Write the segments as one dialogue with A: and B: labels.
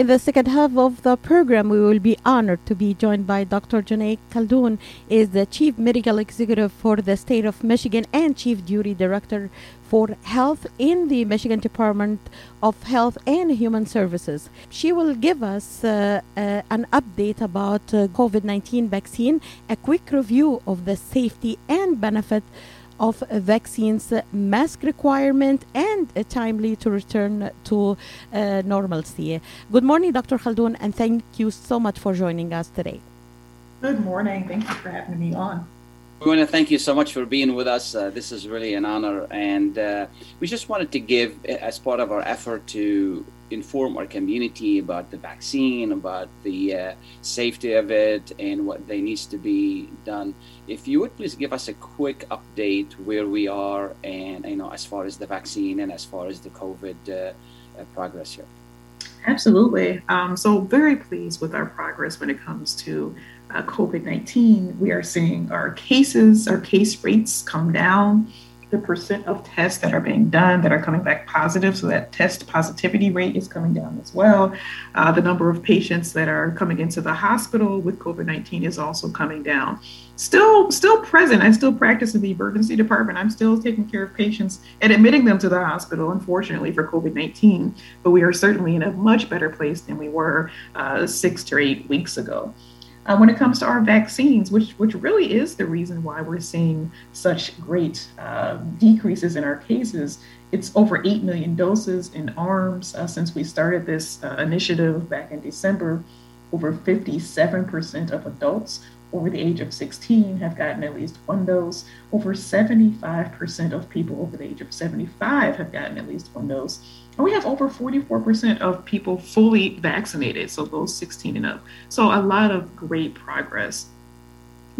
A: In the second half of the program, we will be honored to be joined by Dr. Joneigh Khaldun, is the Chief Medical Executive for the State of Michigan and Chief Duty Director for Health in the Michigan Department of Health and Human Services. She will give us uh, uh, an update about uh, COVID-19 vaccine, a quick review of the safety and benefit of vaccines, mask requirement, and a timely to return to uh, normalcy. Good morning, Dr. Khaldun, and thank you so much for joining us today.
B: Good morning. Thank you for having me on.
C: We want to thank you so much for being with us. Uh, this is really an honor. And uh, we just wanted to give, as part of our effort to inform our community about the vaccine, about the uh, safety of it, and what they needs to be done. If you would please give us a quick update where we are, and you know, as far as the vaccine and as far as the COVID uh, uh, progress here.
B: Absolutely. Um, so very pleased with our progress when it comes to uh, COVID 19, we are seeing our cases, our case rates come down. The percent of tests that are being done that are coming back positive, so that test positivity rate is coming down as well. Uh, the number of patients that are coming into the hospital with COVID 19 is also coming down. Still, still present. I still practice in the emergency department. I'm still taking care of patients and admitting them to the hospital, unfortunately, for COVID 19. But we are certainly in a much better place than we were uh, six to eight weeks ago. Uh, when it comes to our vaccines, which which really is the reason why we're seeing such great uh, decreases in our cases, it's over 8 million doses in arms uh, since we started this uh, initiative back in December. Over 57% of adults over the age of 16 have gotten at least one dose. Over 75% of people over the age of 75 have gotten at least one dose. And we have over 44% of people fully vaccinated, so those 16 and up. So a lot of great progress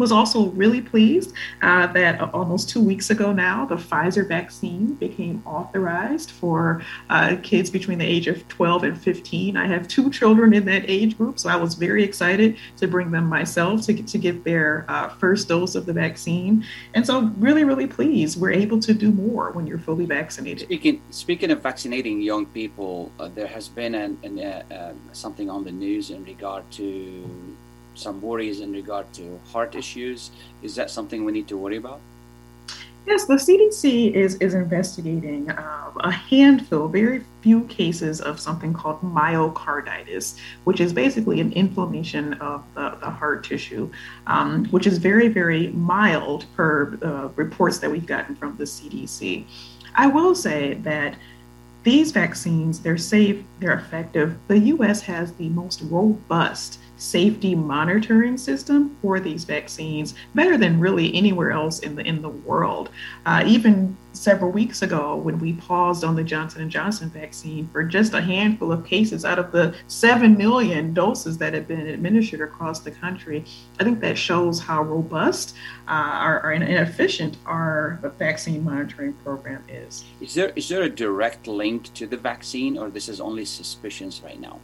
B: was also really pleased uh, that uh, almost two weeks ago now, the Pfizer vaccine became authorized for uh, kids between the age of 12 and 15. I have two children in that age group, so I was very excited to bring them myself to, to get their uh, first dose of the vaccine. And so, really, really pleased. We're able to do more when you're fully vaccinated.
C: Speaking, speaking of vaccinating young people, uh, there has been an, an, uh, something on the news in regard to some worries in regard to heart issues. Is that something we need to worry about?
B: Yes, the CDC is, is investigating um, a handful, very few cases of something called myocarditis, which is basically an inflammation of the, the heart tissue, um, which is very, very mild per uh, reports that we've gotten from the CDC. I will say that these vaccines, they're safe, they're effective. The US has the most robust safety monitoring system for these vaccines better than really anywhere else in the in the world. Uh, even several weeks ago, when we paused on the Johnson and Johnson vaccine for just a handful of cases out of the seven million doses that have been administered across the country, I think that shows how robust uh, or, and efficient our vaccine monitoring program is.
C: Is there is there a direct link to the vaccine, or this is only suspicions right now?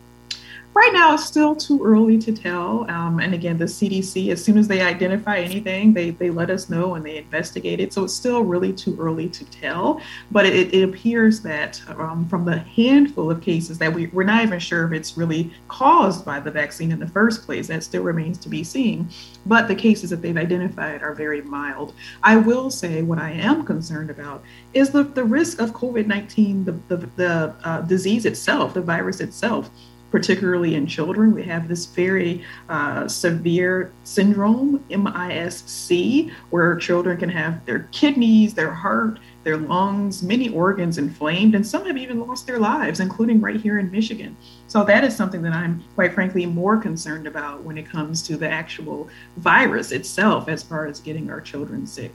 B: Right now it's still too early to tell. Um, and again, the CDC, as soon as they identify anything, they, they let us know and they investigate it. So it's still really too early to tell. But it, it appears that um, from the handful of cases that we, we're not even sure if it's really caused by the vaccine in the first place, that still remains to be seen. But the cases that they've identified are very mild. I will say what I am concerned about is the, the risk of COVID 19, the, the, the uh, disease itself, the virus itself particularly in children. We have this very uh, severe syndrome, MIS-C, where children can have their kidneys, their heart, their lungs, many organs inflamed, and some have even lost their lives, including right here in Michigan. So that is something that I'm quite frankly more concerned about when it comes to the actual virus itself, as far as getting our children sick.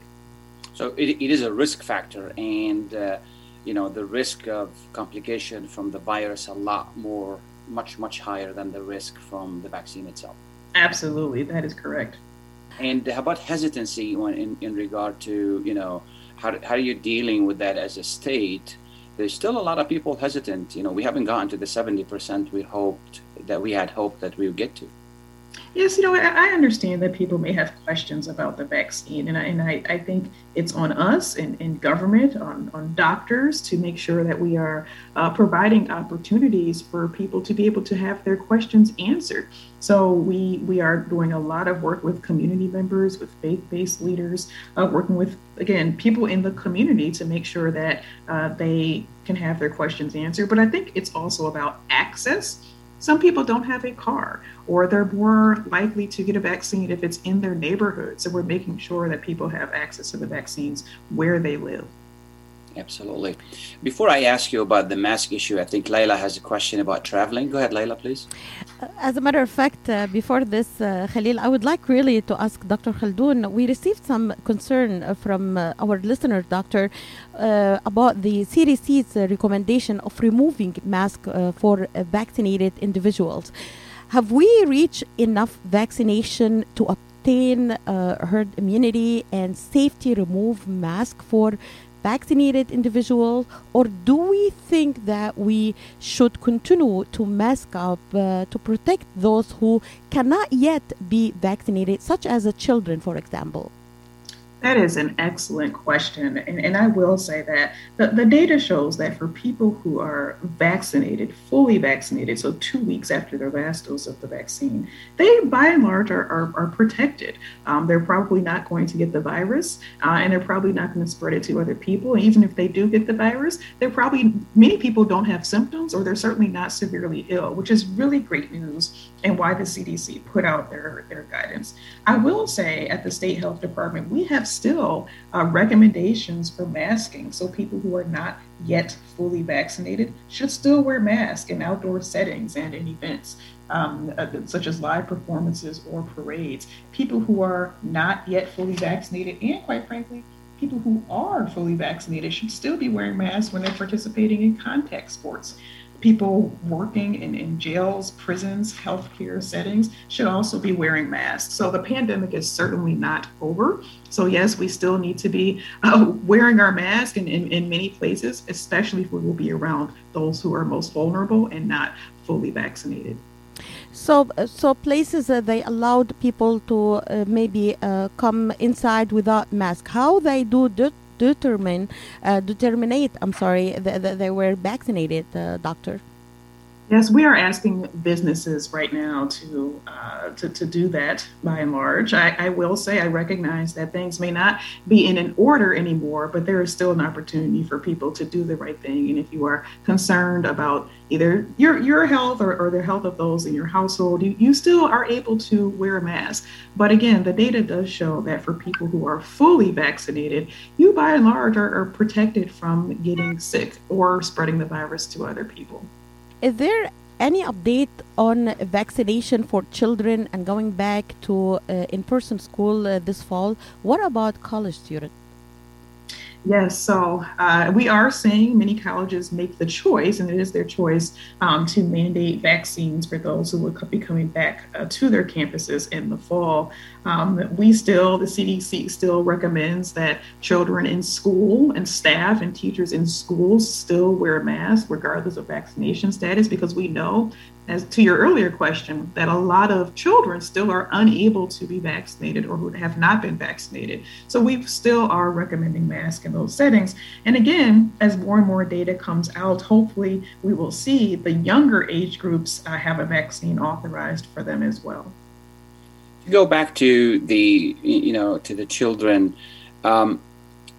C: So it, it is a risk factor, and uh, you know the risk of complication from the virus a lot more much much higher than the risk from the vaccine itself.
B: Absolutely, that is correct.
C: And how about hesitancy in, in regard to you know how, how are you dealing with that as a state? There's still a lot of people hesitant. You know, we haven't gotten to the 70% we hoped that we had hoped that we would get to.
B: Yes, you know, I, understand that people may have questions about the vaccine, and I, and I, I think it's on us and in government, on, on doctors, to make sure that we are uh, providing opportunities for people to be able to have their questions answered. So we we are doing a lot of work with community members, with faith-based leaders, uh, working with again people in the community to make sure that uh, they can have their questions answered. But I think it's also about access some people don't have a car, or they're more likely to get a vaccine if it's in their neighborhood. So we're making sure that people have access to the vaccines where they live.
C: Absolutely. Before I ask you about the mask issue, I think Layla has a question about traveling. Go ahead, Layla, please.
A: Uh, as a matter of fact, uh, before this, uh, Khalil, I would like really to ask Dr. Khaldun. We received some concern uh, from uh, our listener, Doctor, uh, about the CDC's recommendation of removing masks for vaccinated individuals. Have we reached enough vaccination to obtain herd immunity and safety remove mask for vaccinated individuals, or do we think that we should continue to mask up uh, to protect those who cannot yet be vaccinated, such as the children, for example?
B: That is an excellent question. And, and I will say that the, the data shows that for people who are vaccinated, fully vaccinated, so two weeks after their last dose of the vaccine, they by and large are, are, are protected. Um, they're probably not going to get the virus uh, and they're probably not going to spread it to other people. Even if they do get the virus, they're probably, many people don't have symptoms or they're certainly not severely ill, which is really great news and why the CDC put out their, their guidance. I will say at the State Health Department, we have still uh, recommendations for masking. So people who are not yet fully vaccinated should still wear masks in outdoor settings and in events. Um, uh, such as live performances or parades. People who are not yet fully vaccinated, and quite frankly, people who are fully vaccinated should still be wearing masks when they're participating in contact sports people working in, in jails, prisons, healthcare settings should also be wearing masks. So the pandemic is certainly not over. So, yes, we still need to be uh, wearing our mask in, in, in many places, especially if we will be around those who are most vulnerable and not fully vaccinated.
A: So, so places that they allowed people to uh, maybe uh, come inside without mask. How they do that? Determine uh, determinate I'm sorry that, that they were vaccinated, doctor.
B: Yes, we are asking businesses right now to uh, to, to do that by and large. I, I, will say I recognize that things may not be in an order anymore, but there is still an opportunity for people to do the right thing. And if you are concerned about either your your health or, or the health of those in your household, you, you still are able to wear a mask. But again, the data does show that for people who are fully vaccinated, you by and large are, are protected from getting sick or spreading the virus to other people.
A: Is there any update on vaccination for children and going back to uh, in-person school uh, this fall? What about college students?
B: Yes, so uh, we are seeing many colleges make the choice, and it is their choice um, to mandate vaccines for those who will be coming back uh, to their campuses in the fall. Um, we still, the CDC still recommends that children in school and staff and teachers in schools still wear masks regardless of vaccination status because we know as to your earlier question, that a lot of children still are unable to be vaccinated or who have not been vaccinated. So we still are recommending masks in those settings. And again, as more and more data comes out, hopefully we will see the younger age groups uh, have a vaccine authorized for them as well.
C: To go back to the, you know, to the children, um,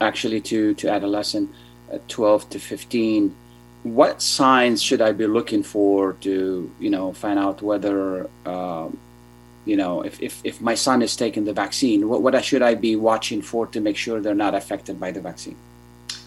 C: actually to to adolescent, uh, 12 to 15 what signs should I be looking for to, you know, find out whether, um, you know, if, if, if my son is taking the vaccine, what, what should I be watching for to make sure they're not affected by the vaccine?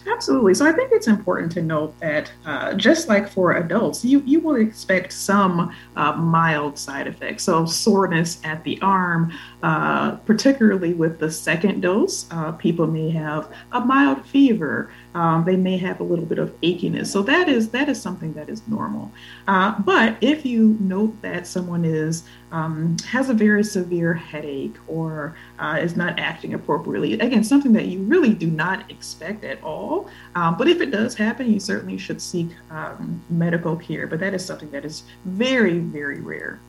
B: Absolutely. So I think it's important to note that uh, just like for adults, you, you will expect some uh, mild side effects. So soreness at the arm, uh, particularly with the second dose, uh, people may have a mild fever. Um, they may have a little bit of achiness. So that is that is something that is normal. Uh, but if you note that someone is um, has a very severe headache or uh, is not acting appropriately, again, something that you really do not expect at all. Um, but if it does happen, you certainly should seek um, medical care. But that is something that is very, very rare.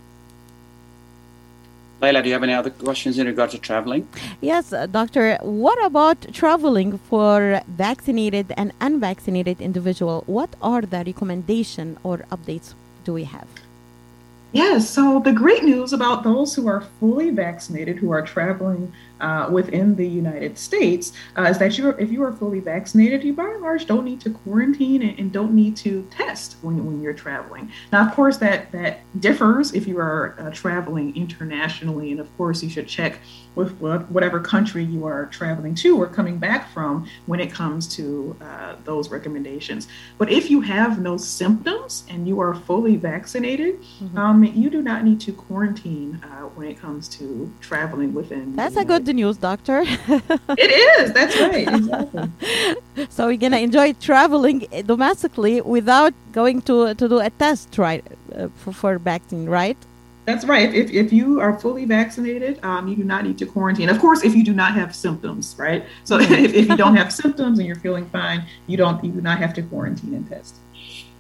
C: Leila, do you have any other questions in regard to traveling?
A: Yes, uh, doctor. What about traveling for vaccinated and unvaccinated individual? What are the recommendation or updates do we have?
B: Yes, so the great news about those who are fully vaccinated who are traveling uh, within the United States uh, is that you, if you are fully vaccinated, you by and large don't need to quarantine and, and, don't need to test when, when you're traveling. Now, of course, that that differs if you are uh, traveling internationally, and of course, you should check with whatever country you are traveling to or coming back from when it comes to uh, those recommendations. But if you have no symptoms and you are fully vaccinated, mm-hmm. um, you do not need to quarantine uh, when it comes to traveling within.
A: That's a good news, doctor.
B: it is. That's right. Exactly.
A: so we're gonna enjoy traveling domestically without going to to do a test, right, uh, for, for vaccine, right?
B: That's right. If, if you are fully vaccinated, um, you do not need to quarantine. Of course, if you do not have symptoms, right? So if, if you don't have symptoms and you're feeling fine, you don't you do not have to quarantine and test.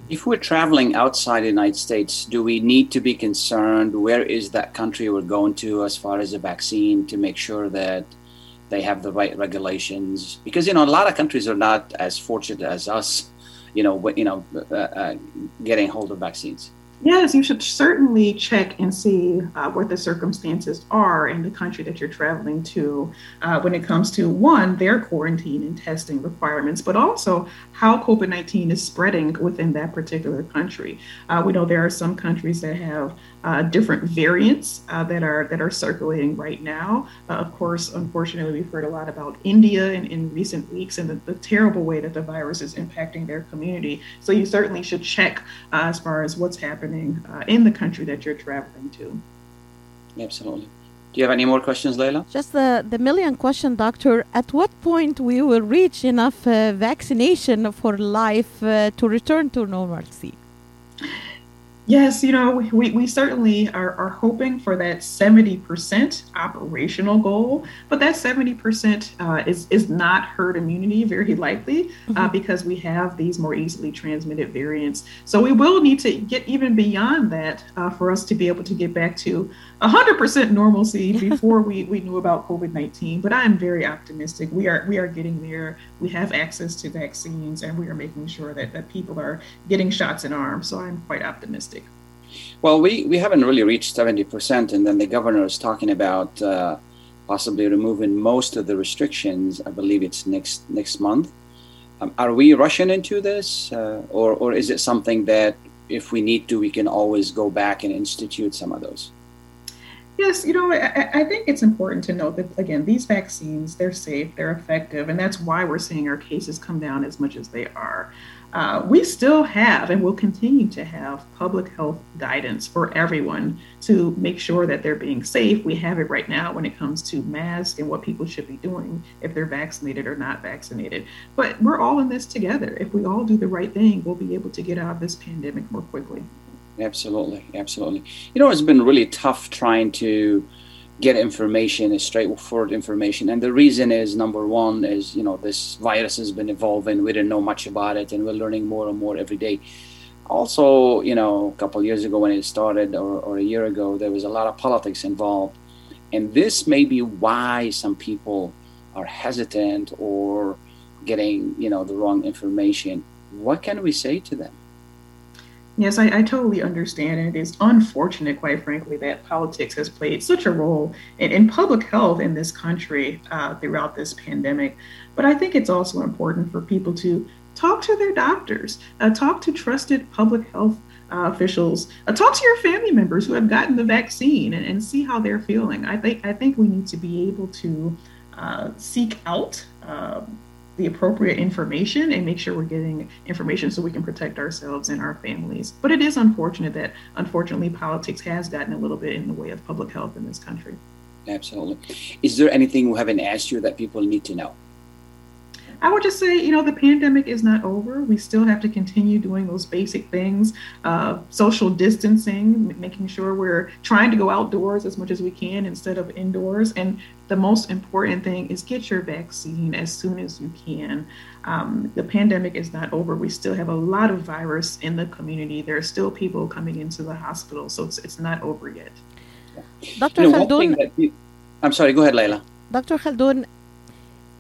C: If we're traveling outside the United States, do we need to be concerned? Where is that country we're going to as far as the vaccine to make sure that they have the right regulations? Because you know a lot of countries are not as fortunate as us, you know, you know, uh, uh, getting hold of vaccines.
B: Yes, you should certainly check and see uh, what the circumstances are in the country that you're traveling to uh, when it comes to one, their quarantine and testing requirements, but also how COVID 19 is spreading within that particular country. Uh, we know there are some countries that have uh, different variants uh, that are that are circulating right now. Uh, of course, unfortunately, we've heard a lot about India in, in recent weeks and the, the, terrible way that the virus is impacting their community. So you certainly should check as far as what's happening uh, in the country that you're traveling to.
C: Absolutely. Do you have any more questions, Leila?
A: Just the, the million question, doctor. At what point we will reach enough uh, vaccination for life to return to normalcy?
B: Yes, you know, we, we certainly are, are hoping for that 70% operational goal, but that 70% uh, is, is not herd immunity, very likely, uh, mm-hmm. uh, because we have these more easily transmitted variants. So we will need to get even beyond that uh, for us to be able to get back to 100% normalcy before we, we knew about COVID 19. But I am very optimistic. We are, we are getting there. We have access to vaccines, and we are making sure that, that people are getting shots in arms. So I'm quite optimistic.
C: Well, we, we haven't really reached 70%, and then the governor is talking about uh, possibly removing most of the restrictions. I believe it's next next month. Um, are we rushing into this, uh, or, or is it something that if we need to, we can always go back and institute some of those?
B: Yes, you know, I, I, think it's important to note that, again, these vaccines, they're safe, they're effective, and that's why we're seeing our cases come down as much as they are uh, we still have and will continue to have public health guidance for everyone to make sure that they're being safe. We have it right now when it comes to masks and what people should be doing if they're vaccinated or not vaccinated. But we're all in this together. If we all do the right thing, we'll be able to get out of this pandemic more quickly.
C: Absolutely, absolutely. You know, it's been really tough trying to get information is straightforward information. And the reason is number one is you know this virus has been evolving. We didn't know much about it and we're learning more and more every day. Also you know a couple years ago when it started or, or a year ago there was a lot of politics involved. And this may be why some people are hesitant or getting you know the wrong information. What can we say to them
B: Yes, I, I, totally understand. And it is unfortunate, quite frankly, that politics has played such a role in, in public health in this country uh, throughout this pandemic. But I think it's also important for people to talk to their doctors, uh, talk to trusted public health uh, officials, uh, talk to your family members who have gotten the vaccine and, and, see how they're feeling. I think I think we need to be able to uh, seek out uh, the appropriate information and make sure we're getting information so we can protect ourselves and our families. But it is unfortunate that, unfortunately, politics has gotten a little bit in the way of public health in this country.
C: Absolutely. Is there anything we haven't asked you that people need to know?
B: I would just say, you know, the pandemic is not over. We still have to continue doing those basic things uh, social distancing, making sure we're trying to go outdoors as much as we can instead of indoors. And the most important thing is get your vaccine as soon as you can. Um, the pandemic is not over. We still have a lot of virus in the community. There are still people coming into the hospital, so it's, it's not over yet.
A: Dr.
C: You know, one
A: Khaldun,
C: thing that you- I'm sorry. Go ahead, Layla.
A: Dr. Khaldun,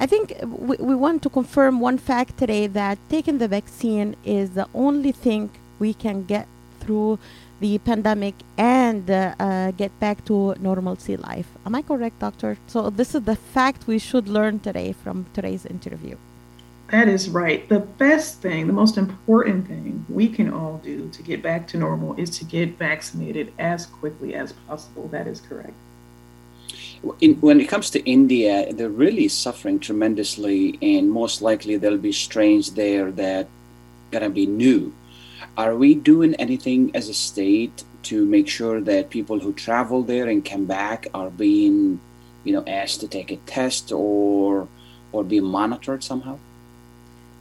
A: I think we, we want to confirm one fact today that taking the vaccine is the only thing we can get through the pandemic and uh, uh, get back to normalcy life. Am I correct, doctor? So this is the fact we should learn today from today's interview.
B: That is right. The best thing, the most important thing we can all do to get back to normal is to get vaccinated as quickly as possible. That is correct.
C: In, when it comes to India, they're really suffering tremendously, and most likely there'll be strains there that are gonna be new. Are we doing anything as a state to make sure that people who travel there and come back are being, you know, asked to take a test or or be monitored somehow?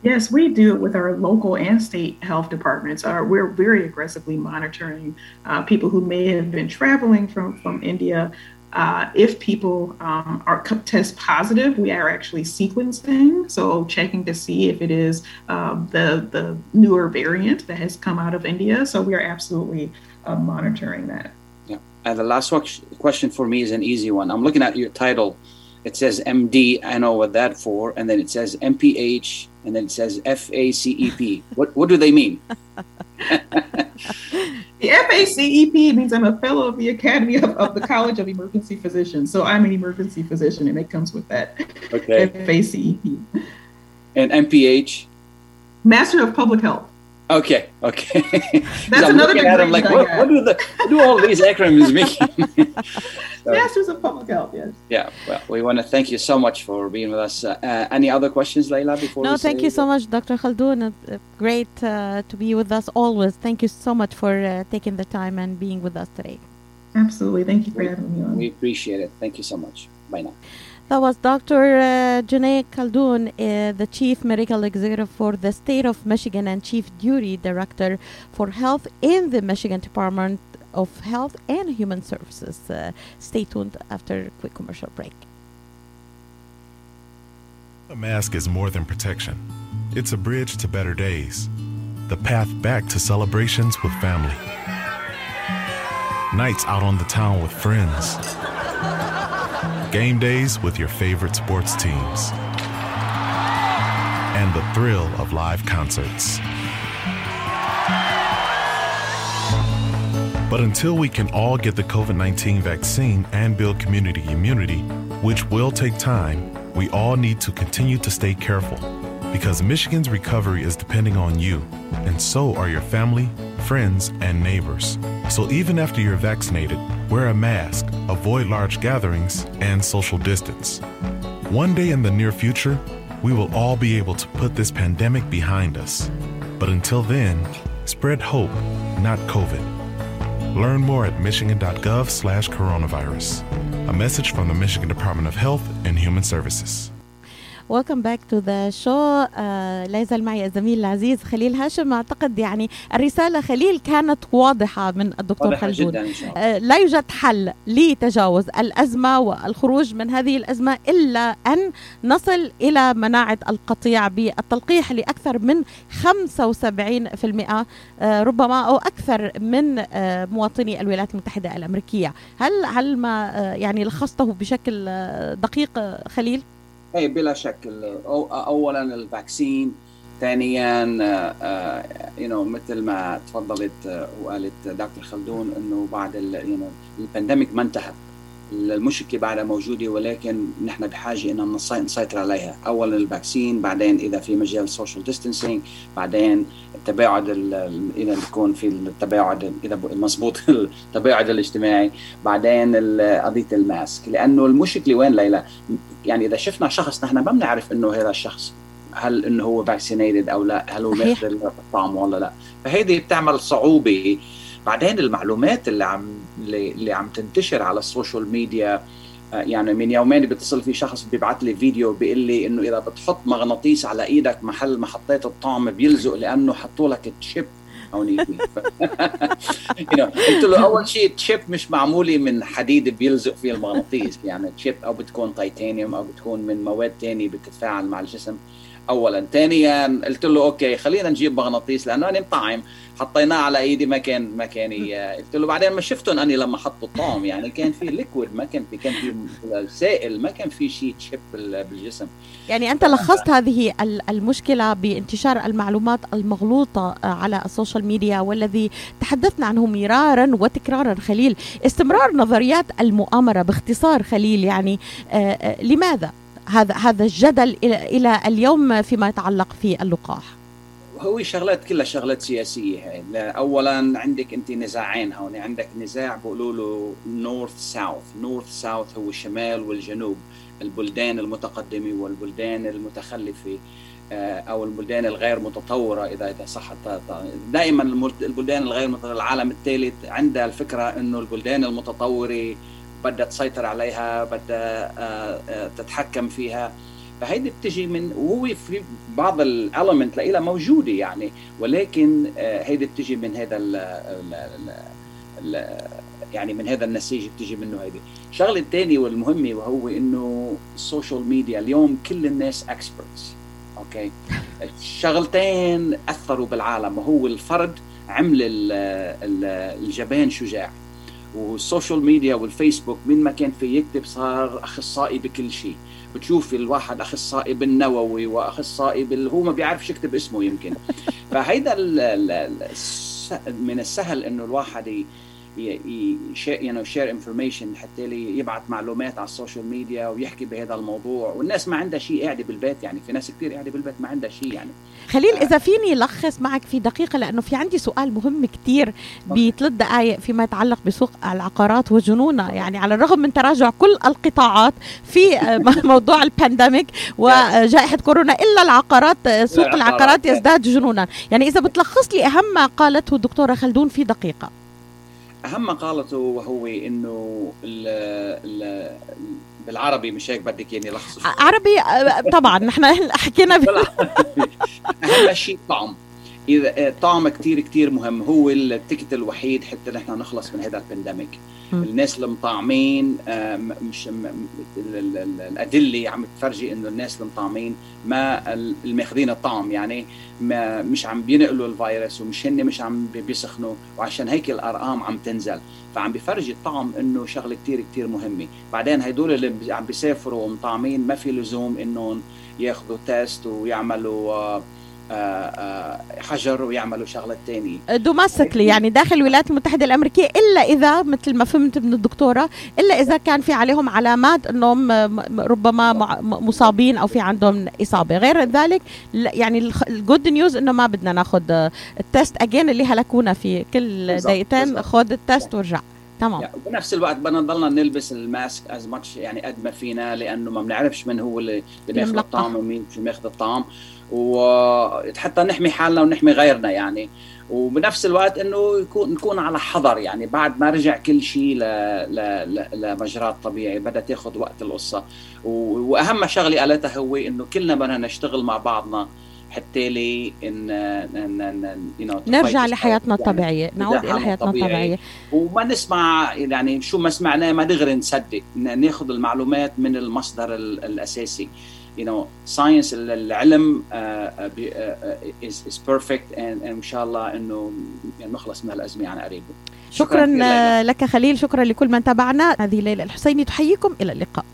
B: Yes, we do it with our local and state health departments. Uh, we're very aggressively monitoring uh, people who may have been traveling from, from India. Uh, if people um, are co- test positive, we are actually sequencing, so checking to see if it is um, the the newer variant that has come out of India. So we are absolutely uh, monitoring that.
C: Yeah. And the last question for me is an easy one. I'm looking at your title. It says MD. I know what that for, and then it says MPH, and then it says FACEP. what what do they mean?
B: FACEP means I'm a fellow of the Academy of, of the College of Emergency Physicians. So I'm an emergency physician, and it comes with that.
C: Okay.
B: FACEP.
C: And MPH.
B: Master of Public Health.
C: Okay, okay.
B: That's
C: I'm
B: another
C: looking at them
B: degree
C: like, what, what do the what do all these acronyms mean? So,
B: Masters of Public Health, yes.
C: yeah, well, we want to thank you so much for being with us. Uh, uh, any other questions, Layla? Before
A: No,
C: we
A: thank
C: say
A: you so much, Dr. Khaldun. Uh, uh, great uh, to be with us always. Thank you so much for uh, taking the time and being with us today.
B: Absolutely. Thank you for
C: We-
B: having me on.
C: We appreciate it. Thank you so much. Bye now.
A: That was Dr. Uh, Janae uh, the Chief Medical Executive for the State of Michigan and Chief Duty Director for Health in the Michigan Department of Health and Human Services. Uh, stay tuned after a quick commercial break.
D: A mask is more than protection. It's a bridge to better days. The path back to celebrations with family. Nights out on the town with friends. Game days with your favorite sports teams. And the thrill of live concerts. But until we can all get the COVID 19 vaccine and build community immunity, which will take time, we all need to continue to stay careful because Michigan's recovery is depending on you, and so are your family, friends, and neighbors. So even after you're vaccinated, wear a mask, avoid large gatherings, and social distance. One day in the near future, we will all be able to put this pandemic behind us. But until then, spread hope, not COVID. Learn more at michigan.gov slash coronavirus. A message from the Michigan Department of Health and Human Services.
A: Welcome back to the show آه لا يزال معي الزميل العزيز خليل هاشم أعتقد يعني الرسالة خليل كانت واضحة من الدكتور
C: واضحة
A: خلدون. آه، لا يوجد حل لتجاوز الأزمة والخروج من هذه الأزمة إلا أن نصل إلى مناعة القطيع بالتلقيح لأكثر من 75% آه، ربما أو أكثر من آه، مواطني الولايات المتحدة الأمريكية هل هل ما آه، يعني لخصته بشكل دقيق خليل؟
C: اي بلا شك. أو اولا الفاكسين ثانيا يو نو مثل ما تفضلت آه، وقالت دكتور خلدون إنه بعد البانديميك ما انتهى المشكلة بعدها موجودة ولكن نحن بحاجة ان نسي- نسيطر عليها. اولا الفاكسين بعدين إذا في مجال سوشيال ديستانسينج بعدين التباعد ال- ال- إذا بيكون في التباعد إذا مضبوط التباعد الاجتماعي. بعدين قضية الماسك. لأنه المشكلة وين ليلى؟ يعني إذا شفنا شخص نحن ما بنعرف إنه هذا الشخص هل إنه هو فاكسينيتد أو لا هل هو. ماخذ الطعم ولا لا. فهيدي بتعمل صعوبة بعدين المعلومات اللي عم اللي, عم تنتشر على السوشيال ميديا آه، يعني من يومين بيتصل في شخص بيبعت لي فيديو بيقول لي إنه إذا بتحط مغناطيس على إيدك محل ما حطيت الطعم بيلزق لأنه حطوا لك تشيب. هونيك. قلت له أول شيء التشيب مش معمولة من حديد بيلزق فيه المغناطيس يعني تشيب أو بتكون تيتانيوم أو بتكون من مواد تانية بتتفاعل مع الجسم. اولا. ثانيا قلت له أوكي خلينا نجيب مغناطيس لأنه أنا مطعم. حطيناه على إيدي ما كان ما كان قلت له بعدين ما شفتهم. اني لما حطوا الطعم يعني كان في ليكويد ما كان في كان في سائل ما كان في شيء تشيب بالجسم.
A: يعني أنت لخصت هذه المشكلة بانتشار المعلومات المغلوطة على السوشيال ميديا والذي تحدثنا عنه مرارا وتكرارا خليل. استمرار نظريات المؤامرة باختصار خليل يعني لماذا؟ هذا هذا الجدل إلى اليوم فيما يتعلق في اللقاح.
C: هو شغلات كلها شغلات سياسية هاي. اولا عندك أنت نزاعين هون. عندك نزاع بيقولوا له نورث ساوث نورث ساوث هو الشمال والجنوب. البلدان المتقدمة والبلدان المتخلفة أو البلدان الغير متطورة اذا إذا صح دائما البلدان الغير العالم الثالث عندها الفكرة إنه البلدان المتطورة بدها تسيطر عليها بدها تتحكم فيها. فهيدي بتجي من وهو في بعض الالمنت لها موجودة يعني. ولكن هيدي بتجي من هذا ال ال ال ال يعني من هذا النسيج بتجي منه هيدي. الشغلة الثانية والمهمة وهو إنه السوشيال ميديا اليوم كل الناس اكسبرتس أوكي؟ شغلتين أثروا بالعالم وهو الفرد عمل الجبان شجاع. والسوشيال ميديا والفيسبوك من ما كان في يكتب صار أخصائي بكل شيء. بتشوف الواحد أخصائي بالنووي وأخصائي بال هو ما بيعرفش يكتب اسمه يمكن. فهيدا ال ال من السهل إنه الواحد يعني شير انفورميشن حتى لي يبعث معلومات على السوشيال ميديا ويحكي بهذا الموضوع. والناس ما عندها شيء قاعدة بالبيت يعني في ناس كثير قاعدة بالبيت ما عندها شيء يعني.
A: خليل إذا فيني لخص معك في دقيقة لأنه في عندي سؤال مهم كثير بثلاث دقائق فيما يتعلق بسوق العقارات وجنونها يعني على الرغم من تراجع كل القطاعات في موضوع البانديميك وجائحة كورونا إلا العقارات سوق العقارات. يزداد جنونا. يعني إذا بتلخص لي أهم ما قالته الدكتوره خلدون في دقيقة.
C: أهم ما قالته وهو إنه ال ال بالعربي مش هيك بدك يعني لخص
A: عربي طبعا نحن حكينا
C: أهم شيء طعم اذا طعم كتير كتير مهم. هو التكت الوحيد حتى نحن نخلص من هذا البانديميك الناس المطعمين مش الأدلة عم تفرجي إنه الناس المطعمين ما الماخذين الطعم يعني ما مش عم بينقلوا الفيروس ومش هن مش عم بيسخنوا وعشان هيك الأرقام عم تنزل. فعم بفرجي الطعم إنه شغلة كتير كتير مهمة. بعدين هدول اللي عم بيسافروا ومطعمين ما في لزوم إنهم ياخذوا تيست ويعملوا آه حجر ويعملوا شغلات تانية.
A: دوماستيكلي يعني داخل الولايات المتحدة الأمريكية إلا إذا مثل ما فهمت من الدكتورة إلا إذا كان في عليهم علامات أنهم ربما مصابين أو في عندهم إصابة. غير ذلك يعني الجود نيوز أنه ما بدنا ناخذ التست أجين اللي هلكونا في كل دقيقتين خذ التست وارجع. تمام.
C: بنفس الوقت بدنا نضلنا نلبس الماسك از ماتش يعني قد ما فينا لأنه ما بنعرفش من هو اللي بياخذ الطعم ومين مش بياخذ الطعم وحتى نحمي حالنا ونحمي غيرنا يعني. وبنفس الوقت إنه يكون نكون على حذر يعني بعد ما رجع كل شيء ل... ل... لمجراه طبيعي بدها تاخذ وقت القصة. وأهم شغلة قالتها هو إنه كلنا بدنا نشتغل مع بعضنا حتى لي إن, إن, إن you know,
A: نرجع لحياتنا الطبيعية نعود إلى حياتنا الطبيعية.
C: وما نسمع يعني شو ما سمعناه ما دغري نصدق ناخذ المعلومات من المصدر الأساسي. You know science العلم uh, uh, is, is perfect and, and إن شاء الله إنه يعني نخلص من هالأزمة عن قريب.
A: شكرا, شكرا لك خليل شكرا لكل من تابعنا. هذه ليلى الحسيني تحييكم إلى اللقاء.